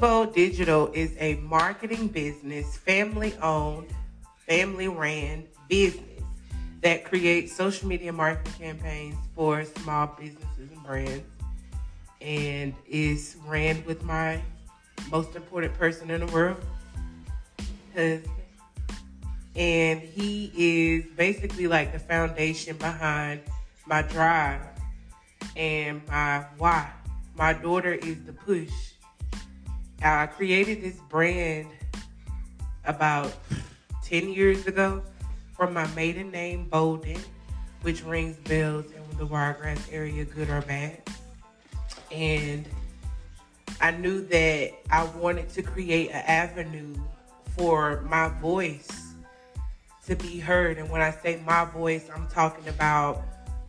Bold Digital is a marketing business, family owned, family ran business that creates social media marketing campaigns for small businesses and brands and is ran with my most important person in the world, husband. And he is basically like the foundation behind my drive and my why. My daughter is the push I created this brand about 10 years ago from my maiden name, Bolden, which rings bells in the Wiregrass area, good or bad. And I knew that I wanted to create an avenue for my voice to be heard. And when I say my voice, I'm talking about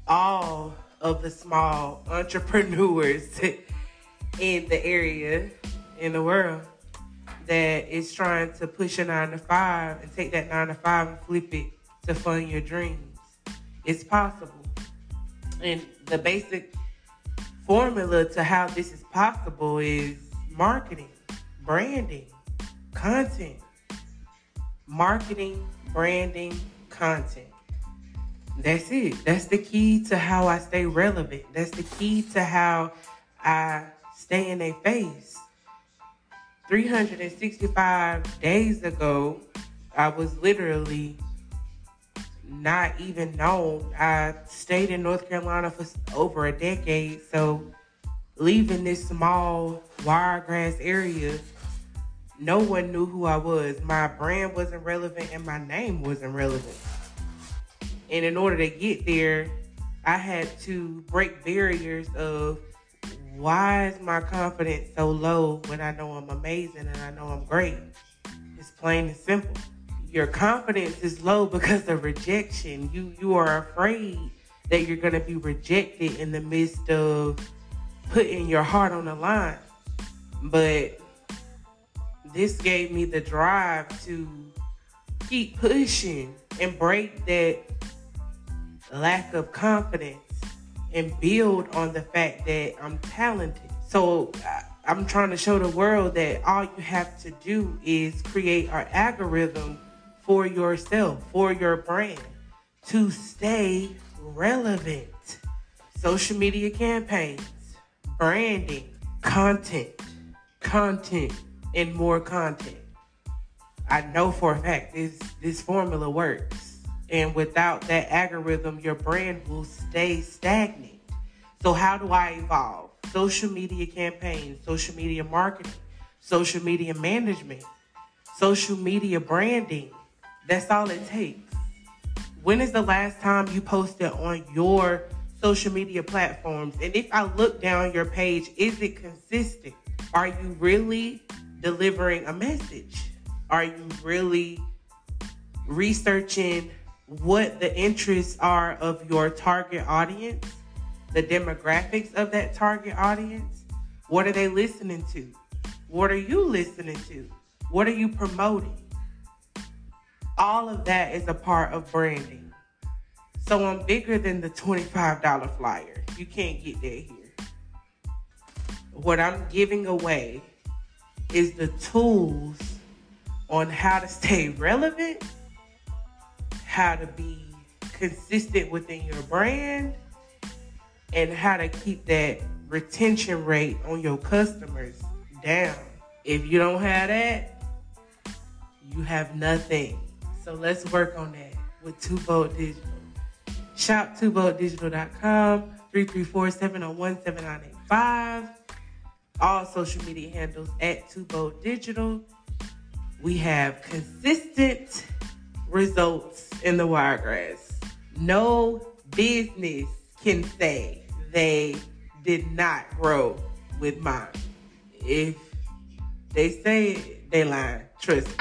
all of the small entrepreneurs in the area in the world that is trying to push a nine to five and take that nine to five and flip it to fund your dreams. It's possible. And the basic formula to how this is possible is marketing, branding, content. Marketing, branding, content. That's it. That's the key to how I stay relevant. That's the key to how I stay in their face. 365 days ago, I was literally not even known. I stayed in North Carolina for over a decade, so leaving this small wiregrass area, no one knew who I was. My brand wasn't relevant and my name wasn't relevant. And in order to get there, I had to break barriers of why is my confidence so low when I know I'm amazing and I know I'm great? It's plain and simple. Your confidence is low because of rejection. You you are afraid that you're gonna be rejected in the midst of putting your heart on the line. But this gave me the drive to keep pushing and break that lack of confidence and build on the fact that I'm talented. So I'm trying to show the world that all you have to do is create an algorithm for yourself, for your brand to stay relevant. Social media campaigns, branding, content, content, and more content. I know for a fact this this formula works. And without that algorithm, your brand will stay stagnant. So, how do I evolve? Social media campaigns, social media marketing, social media management, social media branding. That's all it takes. When is the last time you posted on your social media platforms? And if I look down your page, is it consistent? Are you really delivering a message? Are you really researching what the interests are of your target audience, the demographics of that target audience. What are they listening to? What are you listening to? What are you promoting? All of that is a part of branding. So I'm bigger than the $25 flyer. You can't get that here. What I'm giving away is the tools on how to stay relevant how to be consistent within your brand and how to keep that retention rate on your customers down. If you don't have that, you have nothing. So let's work on that with Two Bold Digital. Shop twobolddigital.com, 334-701-7985. All social media handles at Two Bold Digital. We have consistent results in the wiregrass. No business can say they did not grow with mine. If they say it, they lying. Trust me.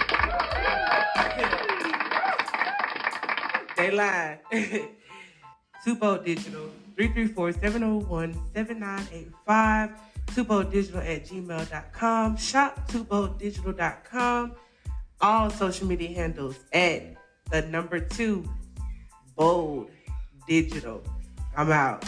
They. Too Bold Digital, 334-701-7985. twobolddigital at gmail.com. Shop twobolddigital.com. All social media handles at the number two bold digital. I'm out.